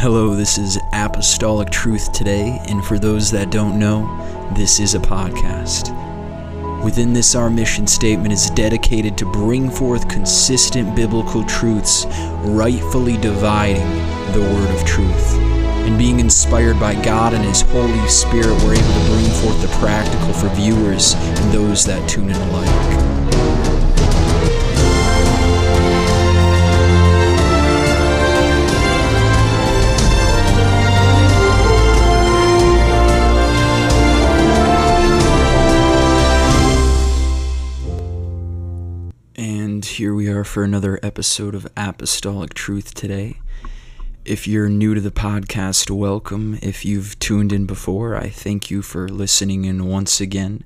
Hello, this is Apostolic Truth Today, and for those that don't know, this is a podcast. Within this, our mission statement is dedicated to bring forth consistent biblical truths, rightfully dividing the word of truth. And being inspired by God and His Holy Spirit, we're able to bring forth the practical for viewers and those that tune in alike. For another episode of Apostolic Truth today. If you're new to the podcast, welcome. If you've tuned in before, I thank you for listening in once again.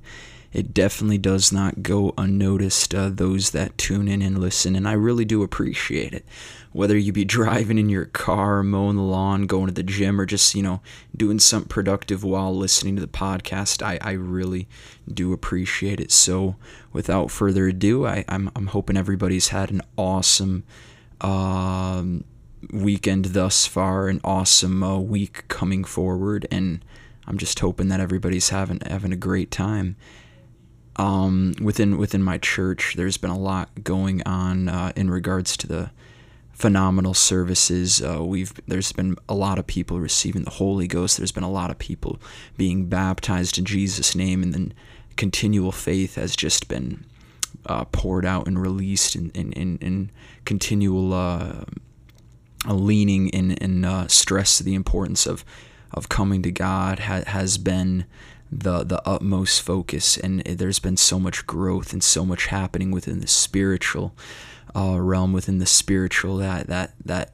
It definitely does not go unnoticed, uh, those that tune in and listen, and I really do appreciate it. Whether you be driving in your car, mowing the lawn, going to the gym, or just, you know, doing something productive while listening to the podcast, I, I really do appreciate it. So, without further ado, I, I'm, I'm hoping everybody's had an awesome um, weekend thus far, an awesome uh, week coming forward, and I'm just hoping that everybody's having having a great time. Um, within within my church, there's been a lot going on uh, in regards to the phenomenal services. Uh, we've there's been a lot of people receiving the Holy Ghost. There's been a lot of people being baptized in Jesus' name, and then continual faith has just been uh, poured out and released, in in, in, in continual uh, leaning and and uh, stress the importance of of coming to God ha- has been the the utmost focus and there's been so much growth and so much happening within the spiritual uh, realm within the spiritual that that that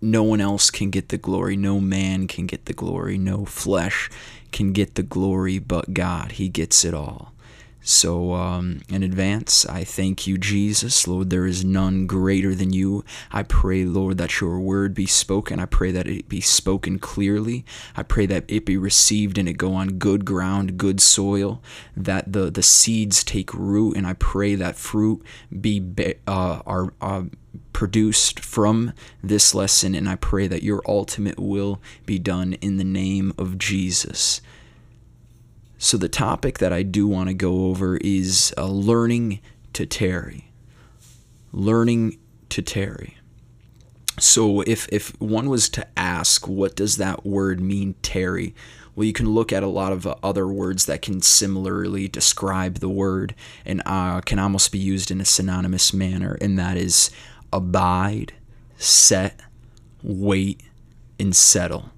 no one else can get the glory. No man can get the glory. No flesh can get the glory but God. He gets it all so, um, in advance, I thank you, Jesus. Lord, there is none greater than you. I pray, Lord, that your word be spoken. I pray that it be spoken clearly. I pray that it be received and it go on good ground, good soil, that the, the seeds take root. And I pray that fruit be, uh, are, uh, produced from this lesson. And I pray that your ultimate will be done in the name of Jesus. So, the topic that I do want to go over is uh, learning to tarry. Learning to tarry. So, if, if one was to ask, what does that word mean, tarry? Well, you can look at a lot of uh, other words that can similarly describe the word and uh, can almost be used in a synonymous manner, and that is abide, set, wait, and settle.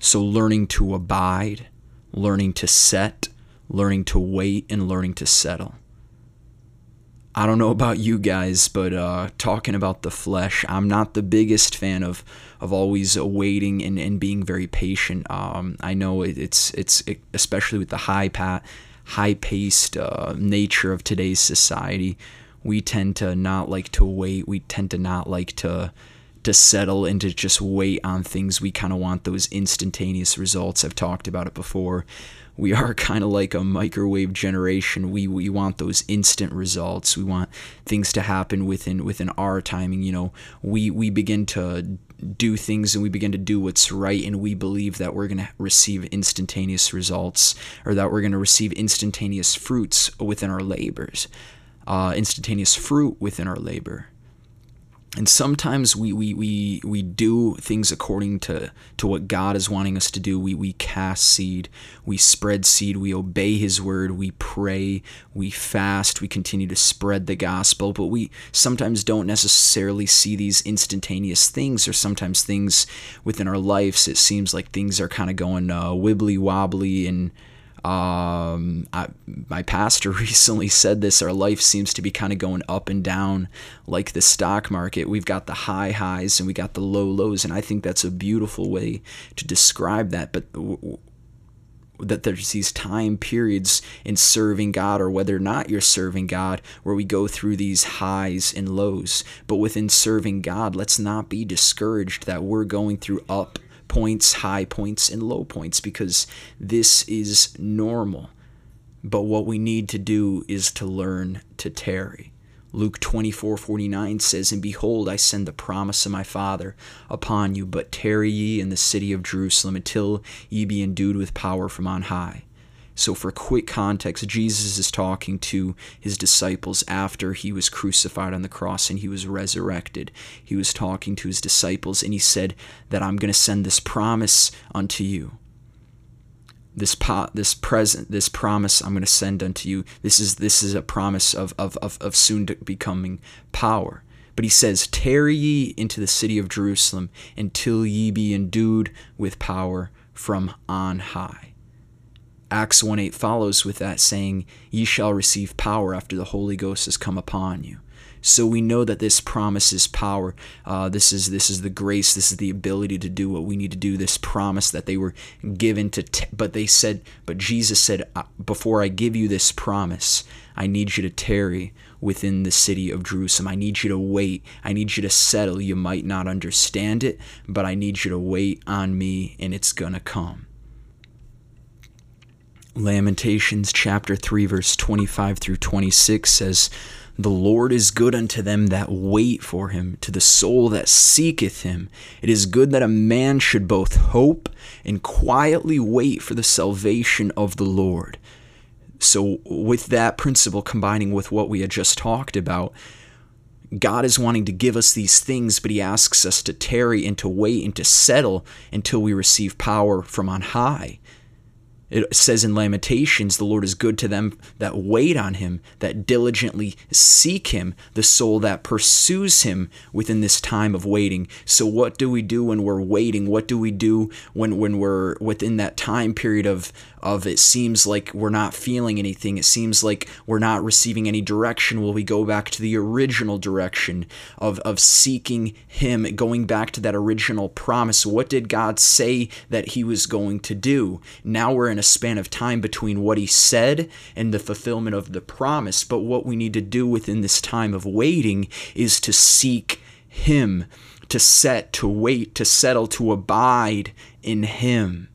So, learning to abide, learning to set, learning to wait, and learning to settle. I don't know about you guys, but uh, talking about the flesh, I'm not the biggest fan of of always waiting and, and being very patient. Um, I know it, it's it's it, especially with the high pat, high paced uh, nature of today's society, we tend to not like to wait. We tend to not like to to settle and to just wait on things. We kind of want those instantaneous results. I've talked about it before. We are kind of like a microwave generation. We we want those instant results. We want things to happen within within our timing. You know, we we begin to do things and we begin to do what's right and we believe that we're going to receive instantaneous results or that we're going to receive instantaneous fruits within our labors. Uh, instantaneous fruit within our labor and sometimes we, we, we, we do things according to, to what God is wanting us to do. We, we cast seed, we spread seed, we obey His word, we pray, we fast, we continue to spread the gospel, but we sometimes don't necessarily see these instantaneous things, or sometimes things within our lives, it seems like things are kind of going uh, wibbly wobbly and um, I, my pastor recently said this our life seems to be kind of going up and down like the stock market. We've got the high highs and we got the low lows, and I think that's a beautiful way to describe that. But that there's these time periods in serving God, or whether or not you're serving God, where we go through these highs and lows. But within serving God, let's not be discouraged that we're going through up points, high points, and low points because this is normal. But what we need to do is to learn to tarry. Luke 24 49 says, And behold, I send the promise of my Father upon you, but tarry ye in the city of Jerusalem until ye be endued with power from on high. So, for quick context, Jesus is talking to his disciples after he was crucified on the cross and he was resurrected. He was talking to his disciples and he said that I'm going to send this promise unto you. This po- this present this promise I'm going to send unto you. This is this is a promise of of of, of soon becoming power. But he says tarry ye into the city of Jerusalem until ye be endued with power from on high Acts 1 8 follows with that saying ye shall receive power after the Holy Ghost has come upon you so we know that this promises power. Uh, this is this is the grace. This is the ability to do what we need to do. This promise that they were given to. T- but they said, but Jesus said, uh, before I give you this promise, I need you to tarry within the city of Jerusalem. I need you to wait. I need you to settle. You might not understand it, but I need you to wait on me, and it's gonna come. Lamentations chapter 3 verse 25 through 26 says the Lord is good unto them that wait for him, to the soul that seeketh him. It is good that a man should both hope and quietly wait for the salvation of the Lord. So, with that principle combining with what we had just talked about, God is wanting to give us these things, but He asks us to tarry and to wait and to settle until we receive power from on high. It says in Lamentations, the Lord is good to them that wait on him, that diligently seek him, the soul that pursues him within this time of waiting. So, what do we do when we're waiting? What do we do when, when we're within that time period of, of it seems like we're not feeling anything? It seems like we're not receiving any direction. Will we go back to the original direction of, of seeking him, going back to that original promise? What did God say that he was going to do? Now we're in a span of time between what he said and the fulfillment of the promise. But what we need to do within this time of waiting is to seek him, to set, to wait, to settle, to abide in him,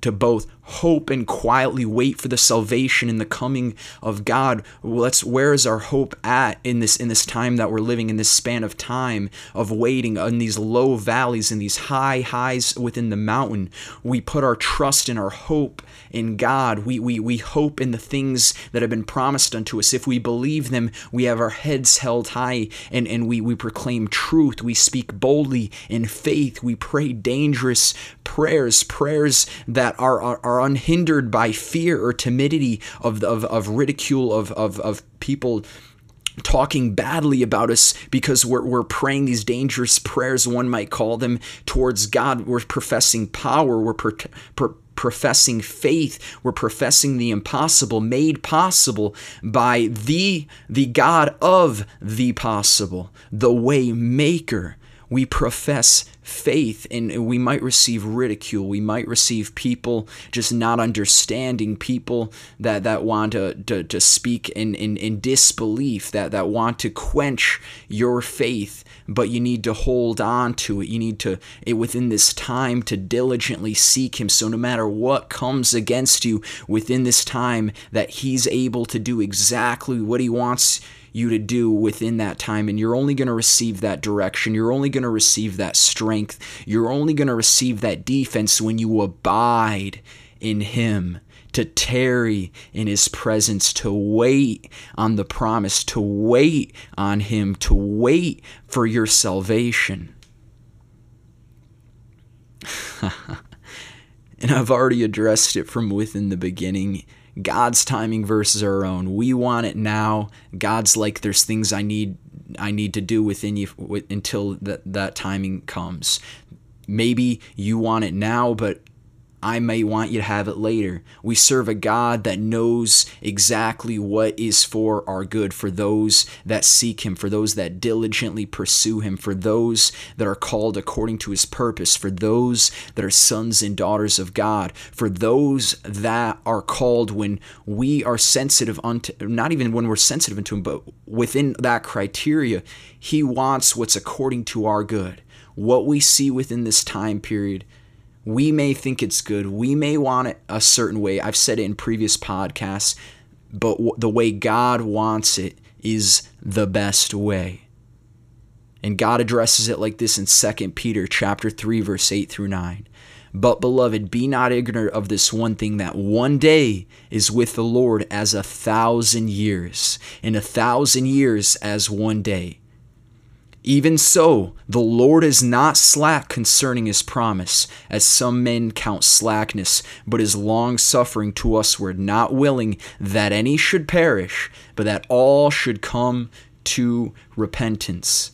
to both hope and quietly wait for the salvation and the coming of God. Let's where is our hope at in this in this time that we're living in this span of time of waiting in these low valleys and these high highs within the mountain. We put our trust and our hope in God. We we we hope in the things that have been promised unto us. If we believe them, we have our heads held high and, and we, we proclaim truth. We speak boldly in faith. We pray dangerous prayers, prayers that are, are, are unhindered by fear or timidity of, of, of ridicule of, of, of people talking badly about us because we're, we're praying these dangerous prayers, one might call them, towards God. We're professing power. We're per, per, professing faith. We're professing the impossible made possible by the, the God of the possible, the way maker. We profess faith and we might receive ridicule. We might receive people just not understanding people that that want to to, to speak in, in in disbelief that that want to quench your faith but you need to hold on to it. You need to it, within this time to diligently seek him. So no matter what comes against you within this time that he's able to do exactly what he wants you to do within that time. And you're only going to receive that direction. You're only going to receive that strength. You're only going to receive that defense when you abide in Him to tarry in his presence, to wait on the promise, to wait on him, to wait for your salvation. and I've already addressed it from within the beginning. God's timing versus our own. We want it now. God's like, there's things I need I need to do within you until that that timing comes. Maybe you want it now, but I may want you to have it later. We serve a God that knows exactly what is for our good, for those that seek Him, for those that diligently pursue Him, for those that are called according to His purpose, for those that are sons and daughters of God, for those that are called when we are sensitive unto, not even when we're sensitive unto Him, but within that criteria, He wants what's according to our good. What we see within this time period we may think it's good. We may want it a certain way. I've said it in previous podcasts, but the way God wants it is the best way. And God addresses it like this in 2 Peter chapter 3 verse 8 through 9. But beloved, be not ignorant of this one thing that one day is with the Lord as a thousand years, and a thousand years as one day. Even so, the Lord is not slack concerning his promise, as some men count slackness, but is long suffering to usward, not willing that any should perish, but that all should come to repentance.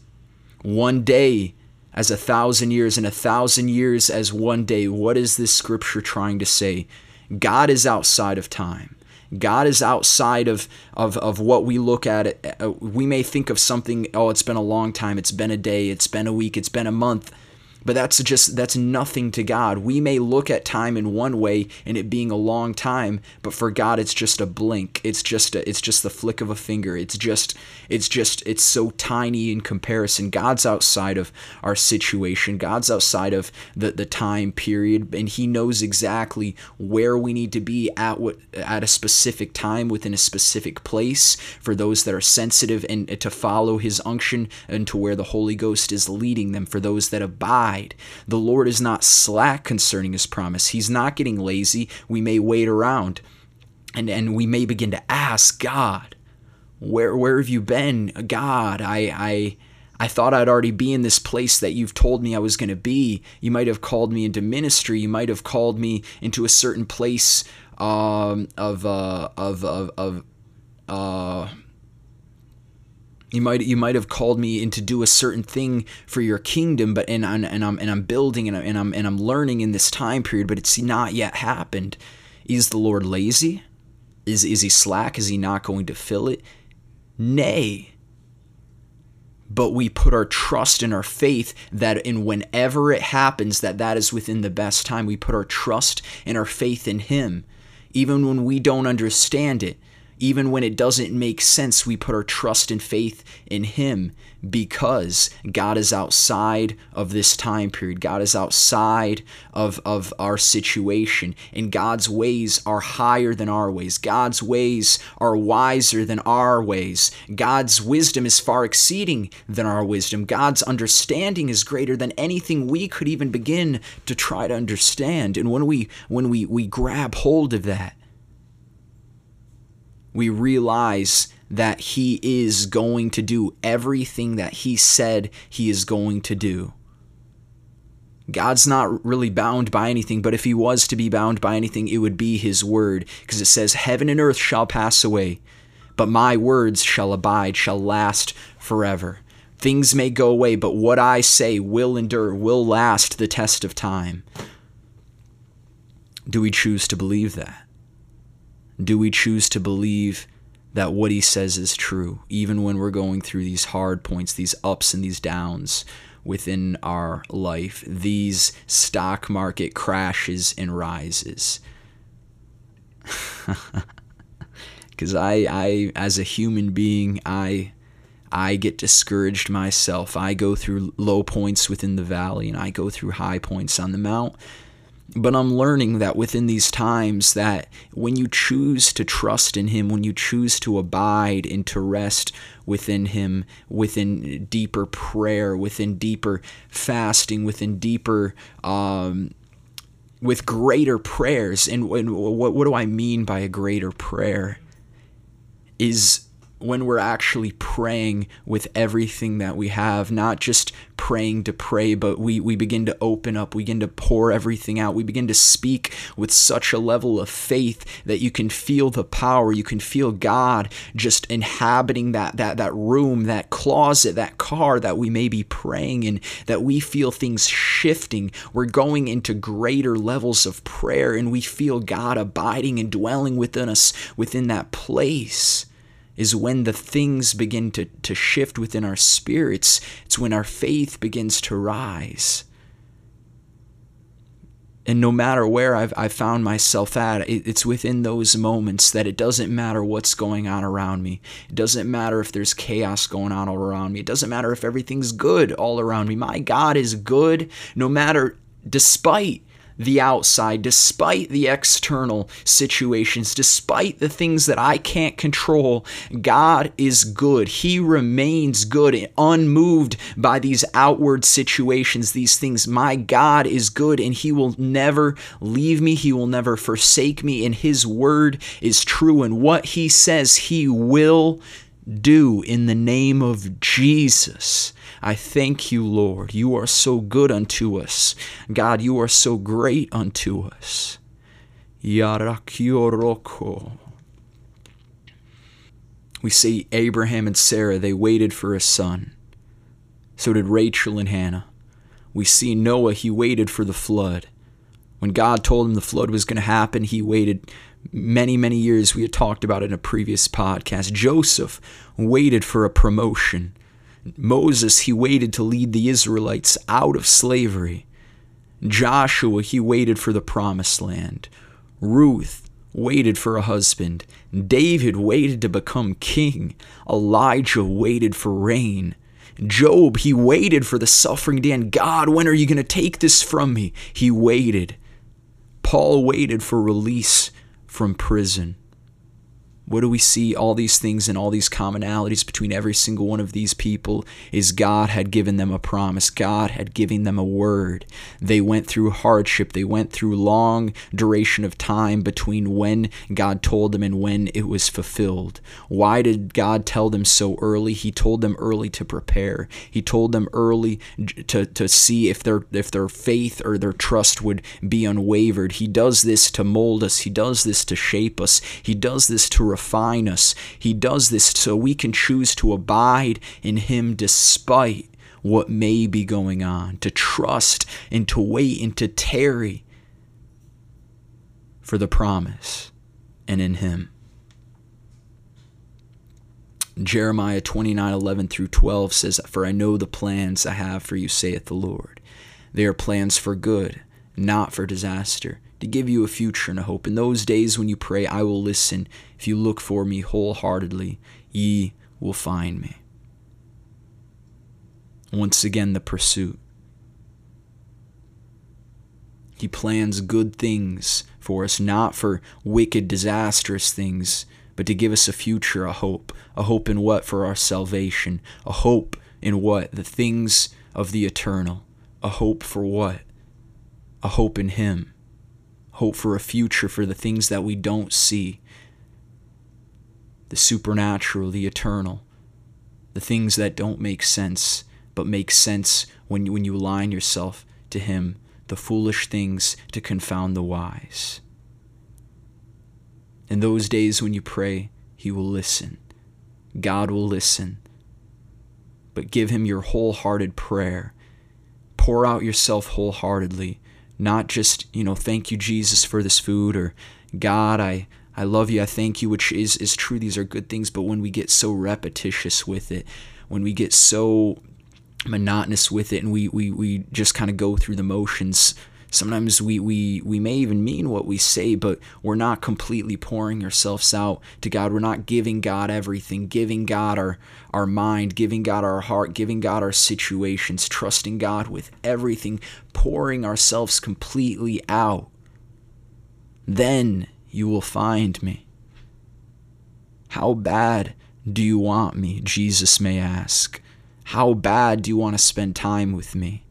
One day as a thousand years, and a thousand years as one day. What is this scripture trying to say? God is outside of time. God is outside of, of, of what we look at. Uh, we may think of something, oh, it's been a long time, it's been a day, it's been a week, it's been a month but that's just that's nothing to God. We may look at time in one way and it being a long time, but for God it's just a blink. It's just a, it's just the flick of a finger. It's just it's just it's so tiny in comparison. God's outside of our situation. God's outside of the the time period and he knows exactly where we need to be at what at a specific time within a specific place for those that are sensitive and to follow his unction and to where the Holy Ghost is leading them for those that abide the Lord is not slack concerning his promise. He's not getting lazy. We may wait around and, and we may begin to ask God, where where have you been? God, I I I thought I'd already be in this place that you've told me I was going to be. You might have called me into ministry. You might have called me into a certain place um, of, uh, of, of, of, uh, you might you might have called me in to do a certain thing for your kingdom, but and I'm and I'm and I'm building and I'm and I'm and I'm learning in this time period, but it's not yet happened. Is the Lord lazy? Is is he slack? Is he not going to fill it? Nay. But we put our trust and our faith that in whenever it happens, that that is within the best time. We put our trust and our faith in Him, even when we don't understand it even when it doesn't make sense, we put our trust and faith in Him because God is outside of this time period. God is outside of, of our situation. And God's ways are higher than our ways. God's ways are wiser than our ways. God's wisdom is far exceeding than our wisdom. God's understanding is greater than anything we could even begin to try to understand. And when we when we, we grab hold of that, we realize that He is going to do everything that He said He is going to do. God's not really bound by anything, but if He was to be bound by anything, it would be His word, because it says, Heaven and earth shall pass away, but my words shall abide, shall last forever. Things may go away, but what I say will endure, will last the test of time. Do we choose to believe that? Do we choose to believe that what he says is true, even when we're going through these hard points, these ups and these downs within our life, these stock market crashes and rises? Because I, I, as a human being, I. I get discouraged myself. I go through low points within the valley and I go through high points on the mount but I'm learning that within these times that when you choose to trust in him, when you choose to abide and to rest within him, within deeper prayer, within deeper fasting, within deeper um, with greater prayers. And, and what, what do I mean by a greater prayer? Is when we're actually praying with everything that we have, not just praying to pray, but we, we begin to open up, we begin to pour everything out, we begin to speak with such a level of faith that you can feel the power, you can feel God just inhabiting that that that room, that closet, that car that we may be praying in, that we feel things shifting. We're going into greater levels of prayer and we feel God abiding and dwelling within us within that place is when the things begin to, to shift within our spirits. It's when our faith begins to rise. And no matter where I've, I've found myself at, it, it's within those moments that it doesn't matter what's going on around me. It doesn't matter if there's chaos going on all around me. It doesn't matter if everything's good all around me. My God is good no matter, despite the outside, despite the external situations, despite the things that I can't control, God is good. He remains good, unmoved by these outward situations, these things. My God is good, and He will never leave me. He will never forsake me, and His word is true. And what He says, He will do in the name of Jesus. I thank you, Lord. You are so good unto us. God, you are so great unto us. We see Abraham and Sarah, they waited for a son. So did Rachel and Hannah. We see Noah, he waited for the flood. When God told him the flood was going to happen, he waited many, many years. We had talked about it in a previous podcast. Joseph waited for a promotion. Moses, he waited to lead the Israelites out of slavery. Joshua, he waited for the promised land. Ruth waited for a husband. David waited to become king. Elijah waited for rain. Job, he waited for the suffering end. God, when are you going to take this from me? He waited. Paul waited for release from prison. What do we see? All these things and all these commonalities between every single one of these people is God had given them a promise. God had given them a word. They went through hardship. They went through long duration of time between when God told them and when it was fulfilled. Why did God tell them so early? He told them early to prepare. He told them early to, to see if their if their faith or their trust would be unwavered. He does this to mold us. He does this to shape us. He does this to refine us. He does this so we can choose to abide in Him despite what may be going on, to trust and to wait and to tarry for the promise and in Him. Jeremiah 29 11 through 12 says, For I know the plans I have for you, saith the Lord. They are plans for good, not for disaster to give you a future and a hope. In those days when you pray, I will listen. If you look for me wholeheartedly, ye will find me. Once again, the pursuit. He plans good things for us, not for wicked, disastrous things, but to give us a future, a hope. A hope in what? For our salvation. A hope in what? The things of the eternal. A hope for what? A hope in Him hope for a future for the things that we don't see the supernatural, the eternal, the things that don't make sense, but make sense when you, when you align yourself to Him, the foolish things to confound the wise. In those days when you pray, He will listen. God will listen. But give Him your wholehearted prayer. Pour out yourself wholeheartedly not just, you know, thank you, Jesus, for this food or God, I, I love you, I thank you, which is, is true. These are good things. But when we get so repetitious with it, when we get so monotonous with it and we, we, we just kind of go through the motions, Sometimes we, we, we may even mean what we say, but we're not completely pouring ourselves out to God. We're not giving God everything, giving God our, our mind, giving God our heart, giving God our situations, trusting God with everything, pouring ourselves completely out. Then you will find me. How bad do you want me? Jesus may ask. How bad do you want to spend time with me?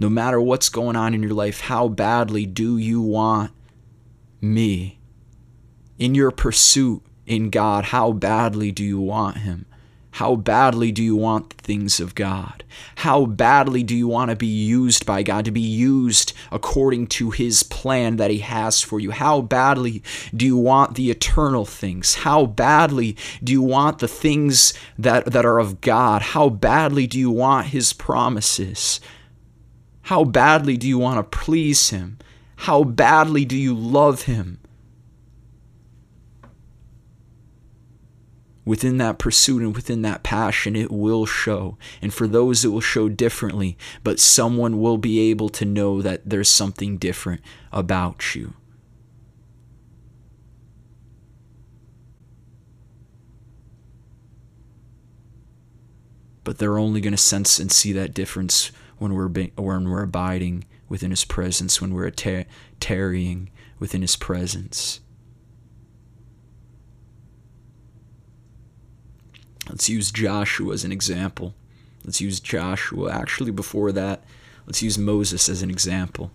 no matter what's going on in your life, how badly do you want me? In your pursuit in God, how badly do you want Him? How badly do you want the things of God? How badly do you want to be used by God, to be used according to His plan that He has for you? How badly do you want the eternal things? How badly do you want the things that, that are of God? How badly do you want His promises? How badly do you want to please Him? How badly do you love Him? Within that pursuit and within that passion, it will show. And for those, it will show differently, but someone will be able to know that there's something different about you. But they're only going to sense and see that difference when we're when we're abiding within His presence, when we're tar- tarrying within His presence. Let's use Joshua as an example. Let's use Joshua. Actually, before that, let's use Moses as an example.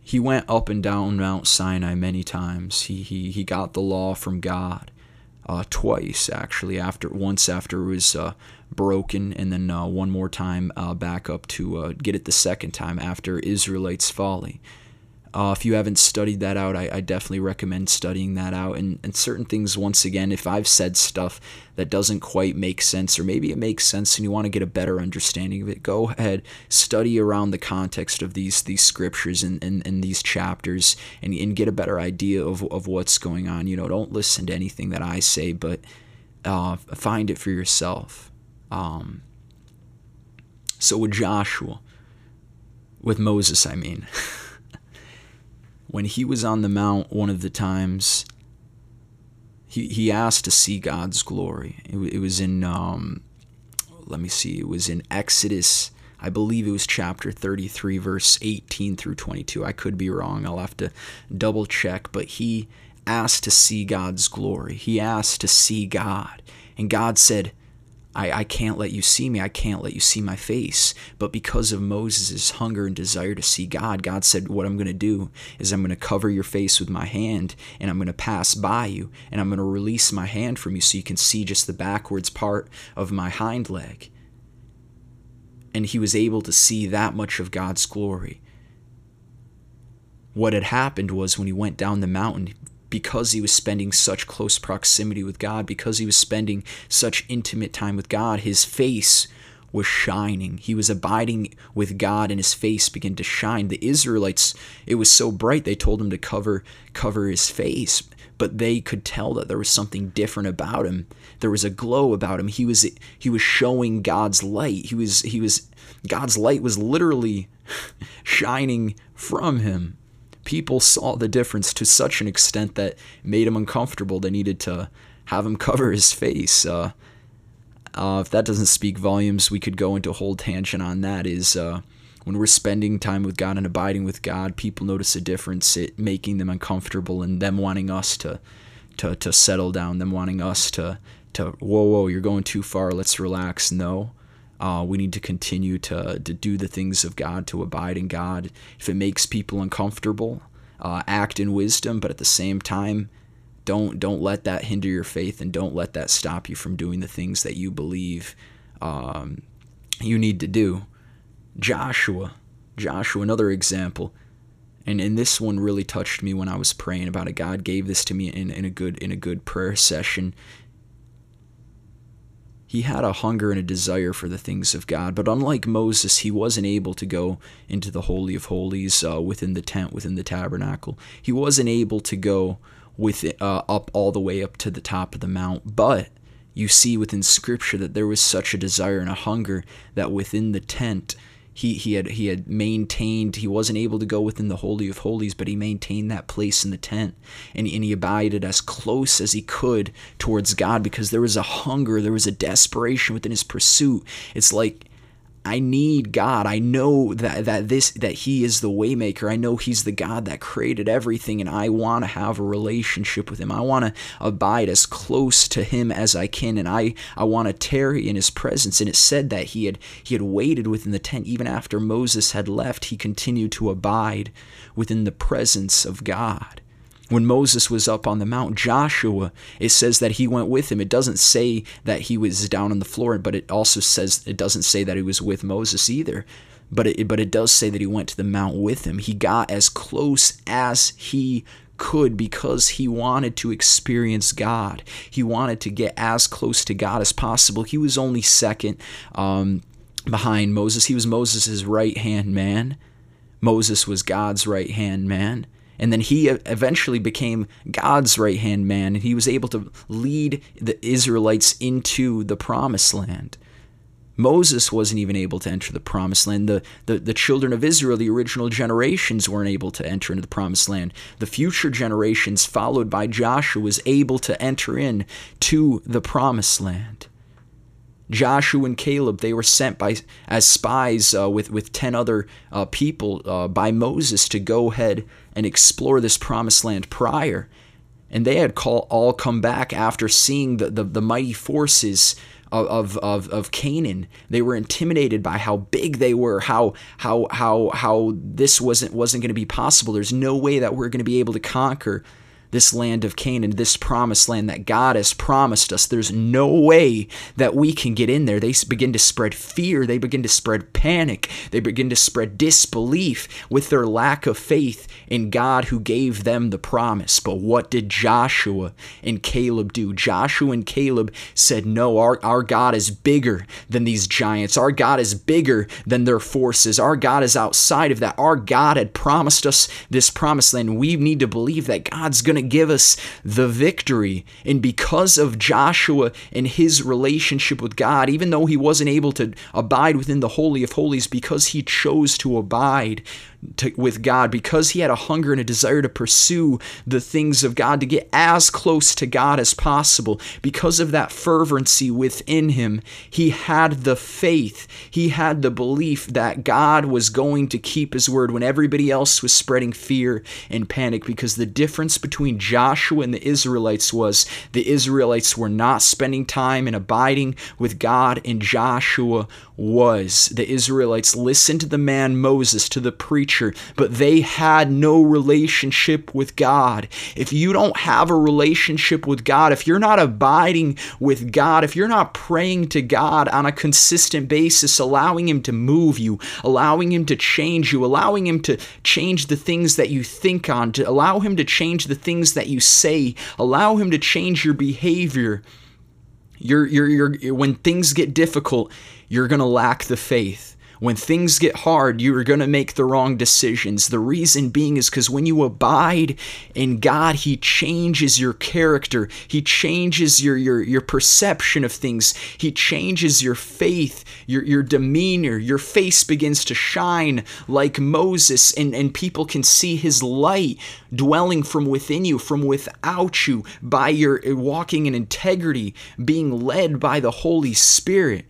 He went up and down Mount Sinai many times. He, he, he got the law from God uh, twice, actually. After once after it was uh, broken, and then uh, one more time uh, back up to uh, get it the second time after Israelites' folly. Uh, if you haven't studied that out, I, I, definitely recommend studying that out. And, and certain things, once again, if I've said stuff that doesn't quite make sense, or maybe it makes sense and you want to get a better understanding of it, go ahead, study around the context of these these scriptures and, and, and these chapters and, and get a better idea of, of what's going on. You know, don't listen to anything that I say, but uh, find it for yourself. Um, so with Joshua, with Moses, I mean. when he was on the mount one of the times he, he asked to see god's glory. It, it was in um, let me see it was in exodus i believe it was chapter 33 verse 18 through 22 i could be wrong. I'll have to double check. But he asked to see god's glory. He asked to see god. And god said I, I can't let you see me. I can't let you see my face. But because of Moses' hunger and desire to see God, God said, What I'm going to do is I'm going to cover your face with my hand and I'm going to pass by you and I'm going to release my hand from you so you can see just the backwards part of my hind leg. And he was able to see that much of God's glory. What had happened was when he went down the mountain, because he was spending such close proximity with God, because he was spending such intimate time with God, his face was shining. He was abiding with God and his face began to shine. The Israelites, it was so bright they told him to cover cover his face, but they could tell that there was something different about him. There was a glow about him. He was he was showing God's light. He was he was God's light was literally shining from him people saw the difference to such an extent that made him uncomfortable. They needed to have him cover his face. Uh, uh, if that doesn't speak volumes, we could go into a whole tangent on that. Is uh, when we're spending time with God and abiding with God, people notice a difference, it making them uncomfortable and them wanting us to to to settle down, them wanting us to to whoa whoa, you're going too far, let's relax. No. Uh, we need to continue to, to do the things of God, to abide in God. If it makes people uncomfortable, uh, act in wisdom, but at the same time, don't don't let that hinder your faith, and don't let that stop you from doing the things that you believe um, you need to do. Joshua, Joshua, another example, and and this one really touched me when I was praying about it. God gave this to me in, in a good in a good prayer session he had a hunger and a desire for the things of God. But unlike Moses, he wasn't able to go into the Holy of Holies uh, within the tent, within the tabernacle. He wasn't able to go with uh, up all the way up to the top of the mount. But you see within Scripture that there was such a desire and a hunger that within the tent, he, he had he had maintained he wasn't able to go within the holy of holies but he maintained that place in the tent. And, and he abided as close as he could towards god because there was a hunger there was a desperation within his pursuit. It's like I need God. I know that that this that he is the waymaker. I know he's the God that created everything and I want to have a relationship with him. I want to abide as close to him as I can and I I want to tarry in his presence. And it said that he had he had waited within the tent even after Moses had left. He continued to abide within the presence of God when Moses was up on the mount, Joshua, it says that he went with him. It doesn't say that he was down on the floor, but it also says it doesn't say that he was with Moses either. But it, but it does say that he went to the mount with him. He got as close as he could because he wanted to experience God. He wanted to get as close to God as possible. He was only second um, behind Moses. He was Moses' right hand man. Moses was God's right hand man. And then he eventually became God's right hand man, and he was able to lead the Israelites into the promised land. Moses wasn't even able to enter the promised land. The, the, the children of Israel, the original generations, weren't able to enter into the promised land. The future generations, followed by Joshua, was able to enter in to the promised land. Joshua and Caleb, they were sent by as spies uh, with with ten other uh, people uh, by Moses to go ahead and explore this promised land prior, and they had call, all come back after seeing the, the, the mighty forces of, of, of Canaan. They were intimidated by how big they were, how how how how this wasn't wasn't going to be possible. There's no way that we're going to be able to conquer this land of Canaan, this promised land that God has promised us. There's no way that we can get in there. They begin to spread fear. They begin to spread panic. They begin to spread disbelief with their lack of faith in God who gave them the promise. But what did Joshua and Caleb do? Joshua and Caleb said, No, our, our God is bigger than these giants. Our God is bigger than their forces. Our God is outside of that. Our God had promised us this promised land. We need to believe that God's going to to give us the victory. And because of Joshua and his relationship with God, even though he wasn't able to abide within the Holy of Holies because he chose to abide to, with God, because he had a hunger and a desire to pursue the things of God, to get as close to God as possible, because of that fervency within him, he had the faith, he had the belief that God was going to keep his word when everybody else was spreading fear and panic, because the difference between Joshua and the Israelites was the Israelites were not spending time and abiding with God, and Joshua was. The Israelites listened to the man Moses, to the preacher, but they had no relationship with God. If you don't have a relationship with God, if you're not abiding with God, if you're not praying to God on a consistent basis, allowing Him to move you, allowing Him to change you, allowing Him to change the things that you think on, to allow Him to change the things that you say. Allow Him to change your behavior. You're, you're, you're, when things get difficult, you're going to lack the faith. When things get hard, you are going to make the wrong decisions. The reason being is because when you abide in God, He changes your character. He changes your, your, your perception of things. He changes your faith, your, your demeanor. Your face begins to shine like Moses, and, and people can see His light dwelling from within you, from without you, by your eh, walking in integrity, being led by the Holy Spirit.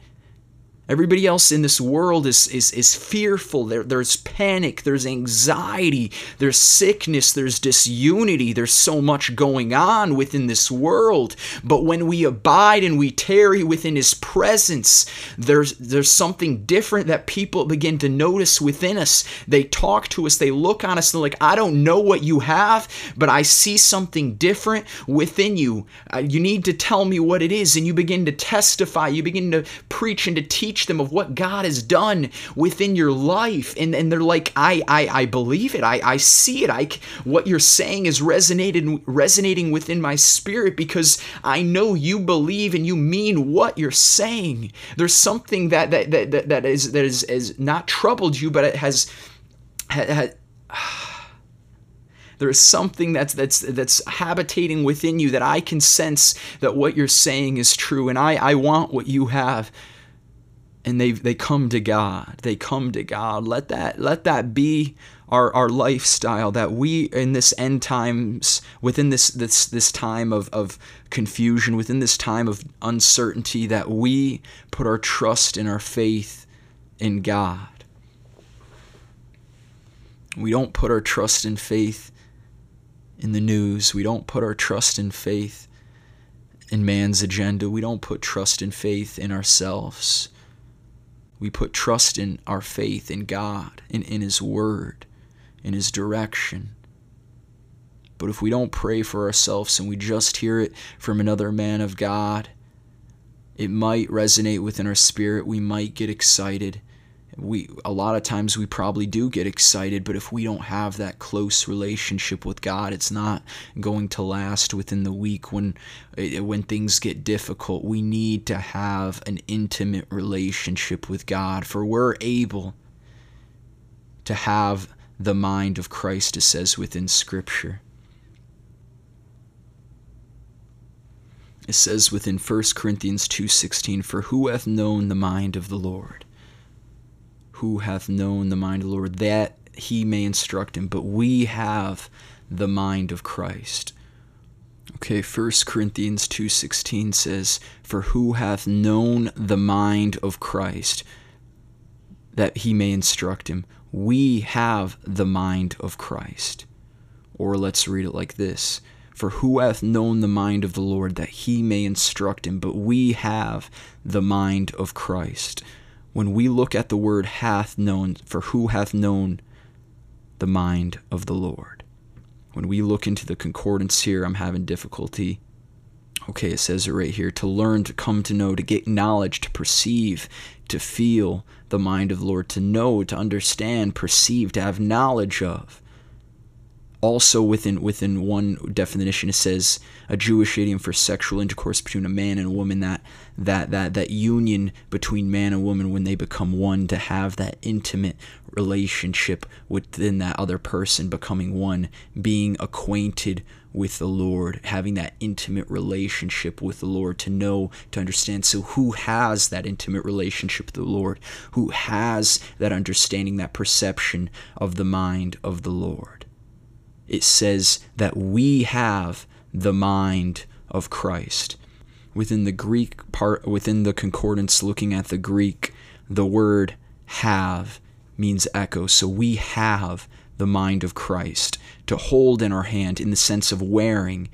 Everybody else in this world is, is, is fearful. There, there's panic, there's anxiety, there's sickness, there's disunity. There's so much going on within this world. But when we abide and we tarry within His presence, there's, there's something different that people begin to notice within us. They talk to us, they look on us, they're like, I don't know what you have, but I see something different within you. Uh, you need to tell me what it is. And you begin to testify, you begin to preach and to teach teach them of what God has done within your life. And, and they're like, I, I, I believe it. I, I see it. I, what you're saying is resonated, resonating within my spirit because I know you believe and you mean what you're saying. There's something that, that, that, that, that is, that is, is not troubled you, but it has, has there is something that's that's that's habitating within you that I can sense that what you're saying is true and I I want what you have and they they come to God. They come to God. Let that let that be our, our lifestyle that we in this end times within this this this time of, of confusion within this time of uncertainty that we put our trust and our faith in God. We don't put our trust and faith in the news. We don't put our trust and faith in man's agenda. We don't put trust and faith in ourselves. We put trust in our faith in God and in His Word, in His direction. But if we don't pray for ourselves and we just hear it from another man of God, it might resonate within our spirit. We might get excited we a lot of times we probably do get excited but if we don't have that close relationship with God it's not going to last within the week when eh, when things get difficult. We need to have an intimate relationship with God for we're able to have the mind of Christ it says within scripture. It says within 1 Corinthians 2:16 for who hath known the mind of the Lord who hath known the mind of the Lord, that he may instruct him. But we have the mind of Christ. Okay, 1 Corinthians 2:16 says, "For who hath known the mind of Christ that he may instruct him? We have the mind of Christ." Or let's read it like this, "For who hath known the mind of the Lord that he may instruct him? But we have the mind of Christ." When we look at the word hath known, for who hath known the mind of the Lord? When we look into the concordance here, I'm having difficulty. Okay, it says it right here to learn, to come to know, to get knowledge, to perceive, to feel the mind of the Lord, to know, to understand, perceive, to have knowledge of also within within one definition it says a Jewish idiom for sexual intercourse between a man and a woman that that that that union between man and woman when they become one to have that intimate relationship within that other person becoming one being acquainted with the Lord having that intimate relationship with the Lord to know to understand. So who has that intimate relationship with the Lord? Who has that understanding that perception of the mind of the Lord it says that we have the mind of Christ. Within the Greek part, within the concordance, looking at the Greek, the word have means echo. So we have the mind of Christ to hold in our hand in the sense of wearing,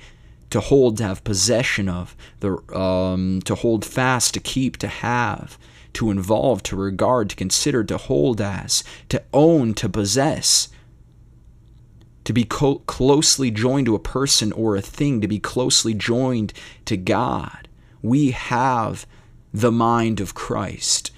to hold, to have possession of, the, um, to hold fast, to keep, to have, to involve, to regard, to consider, to hold as, to own, to possess to be co- closely joined to a person or a thing, to be closely joined to God. We have the mind of Christ.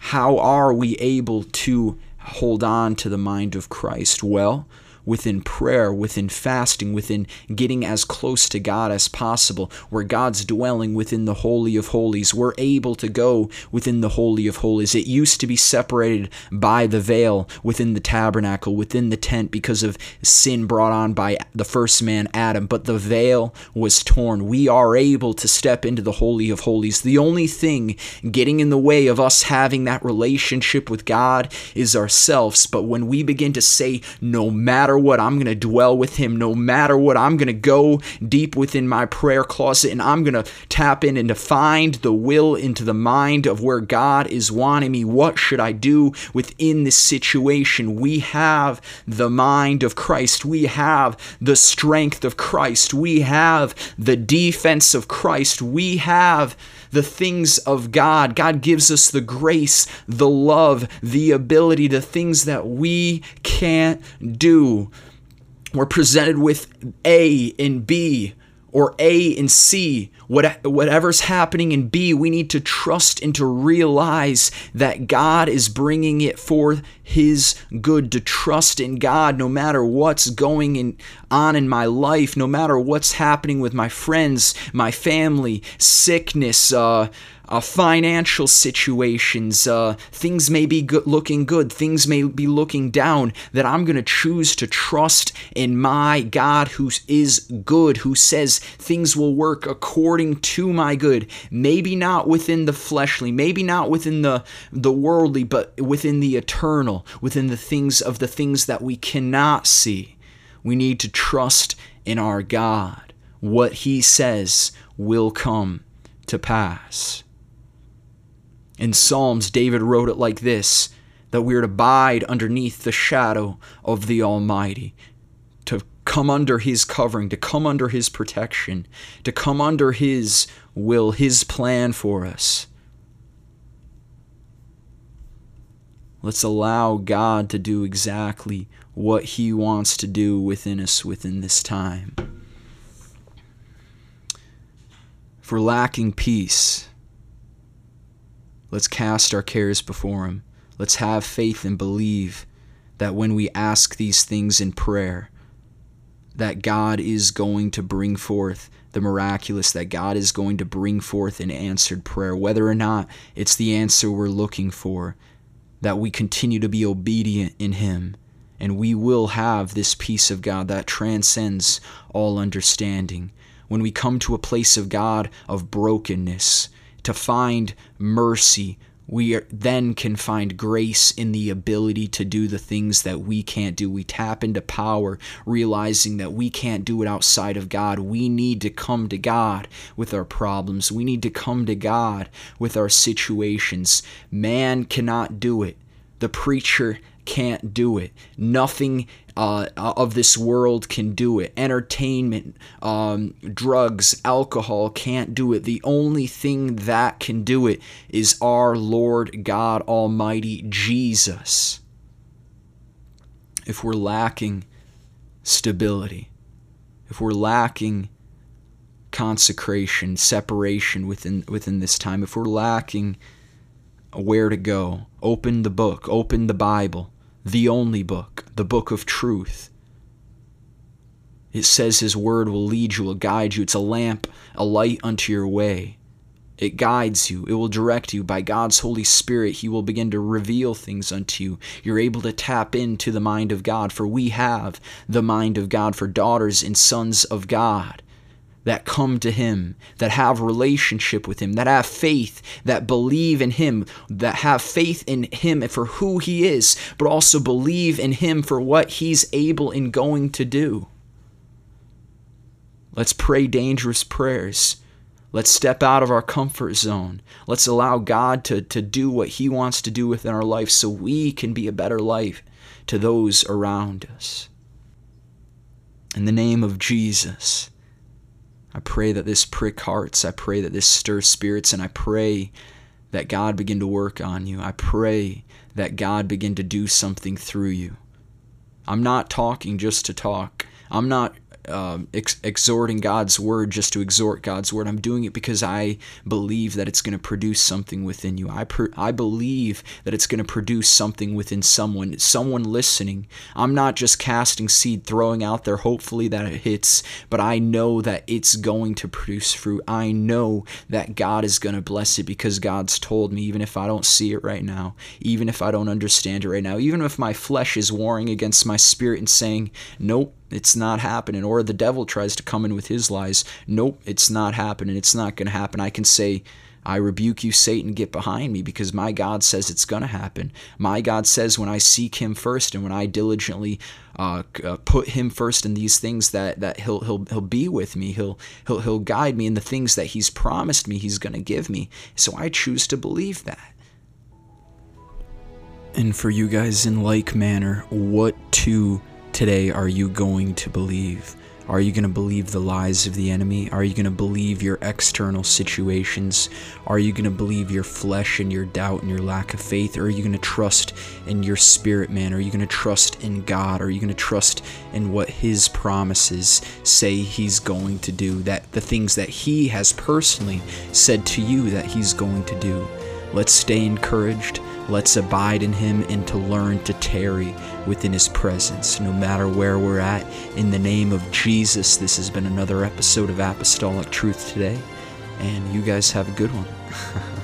How are we able to hold on to the mind of Christ? Well, within prayer, within fasting, within getting as close to God as possible, where God's dwelling within the Holy of Holies. We're able to go within the Holy of Holies. It used to be separated by the veil within the tabernacle, within the tent, because of sin brought on by the first man, Adam, but the veil was torn. We are able to step into the Holy of Holies. The only thing getting in the way of us having that relationship with God is ourselves. But when we begin to say, no matter what, I'm going to dwell with Him. No matter what, I'm going to go deep within my prayer closet and I'm going to tap in and to find the will into the mind of where God is wanting me. What should I do within this situation? We have the mind of Christ. We have the strength of Christ. We have the defense of Christ. We have the things of God. God gives us the grace, the love, the ability, the things that we can't do. We're presented with A and B or A and C, what, whatever's happening in B, we need to trust and to realize that God is bringing it for His good, to trust in God no matter what's going in, on in my life, no matter what's happening with my friends, my family, sickness, uh, uh, financial situations, uh, things may be good, looking good, things may be looking down, that I'm going to choose to trust in my God who is good, who says things will work according to my good. Maybe not within the fleshly, maybe not within the, the worldly, but within the eternal, within the things of the things that we cannot see. We need to trust in our God. What He says will come to pass. In Psalms, David wrote it like this that we are to abide underneath the shadow of the Almighty, come under His covering, to come under His protection, to come under His will, His plan for us. Let's allow God to do exactly what He wants to do within us within this time. We're lacking peace, Let's cast our cares before Him. Let's have faith and believe that when we ask these things in prayer, that God is going to bring forth the miraculous, that God is going to bring forth an answered prayer, whether or not it's the answer we're looking for, that we continue to be obedient in Him, and we will have this peace of God that transcends all understanding. When we come to a place of God of brokenness, to find mercy we are, then can find grace in the ability to do the things that we can't do. We tap into power, realizing that we can't do it outside of God. We need to come to God with our problems. We need to come to God with our situations. Man cannot do it. The preacher can't do it. Nothing uh, of this world can do it. Entertainment, um, drugs, alcohol can't do it. The only thing that can do it is our Lord God Almighty Jesus. If we're lacking stability, if we're lacking consecration, separation within within this time, if we're lacking where to go, open the book, open the Bible the only book, the book of truth. It says His word will lead you, will guide you. It's a lamp, a light unto your way. It guides you. It will direct you. By God's Holy Spirit, He will begin to reveal things unto you. You're able to tap into the mind of God, for we have the mind of God for daughters and sons of God that come to him that have relationship with him that have faith that believe in him that have faith in him for who he is but also believe in him for what he's able and going to do. Let's pray dangerous prayers. Let's step out of our comfort zone. Let's allow god to, to do what he wants to do within our life so we can be a better life to those around us. In the name of jesus I pray that this prick hearts. I pray that this stirs spirits. And I pray that God begin to work on you. I pray that God begin to do something through you. I'm not talking just to talk. I'm not um, ex- exhorting God's word just to exhort God's word. I'm doing it because I believe that it's going to produce something within you. I per- I believe that it's going to produce something within someone, someone listening. I'm not just casting seed, throwing out there, hopefully that it hits, but I know that it's going to produce fruit. I know that God is going to bless it because God's told me, even if I don't see it right now, even if I don't understand it right now, even if my flesh is warring against my spirit and saying, nope it's not happening. Or the devil tries to come in with his lies. Nope, it's not happening. It's not going to happen. I can say, I rebuke you, Satan, get behind me, because my God says it's going to happen. My God says when I seek Him first and when I diligently uh, uh, put Him first in these things, that that He'll He'll He'll be with me. He'll He'll He'll guide me in the things that He's promised me. He's going to give me. So I choose to believe that. And for you guys, in like manner, what to today are you going to believe? Are you going to believe the lies of the enemy? Are you going to believe your external situations? Are you going to believe your flesh and your doubt and your lack of faith? Or are you going to trust in your spirit, man? Are you going to trust in God? Are you going to trust in what His promises say He's going to do? That the things that He has personally said to you that He's going to do. Let's stay encouraged. Let's abide in Him and to learn to tarry within His presence, no matter where we're at. In the name of Jesus, this has been another episode of Apostolic Truth today, and you guys have a good one.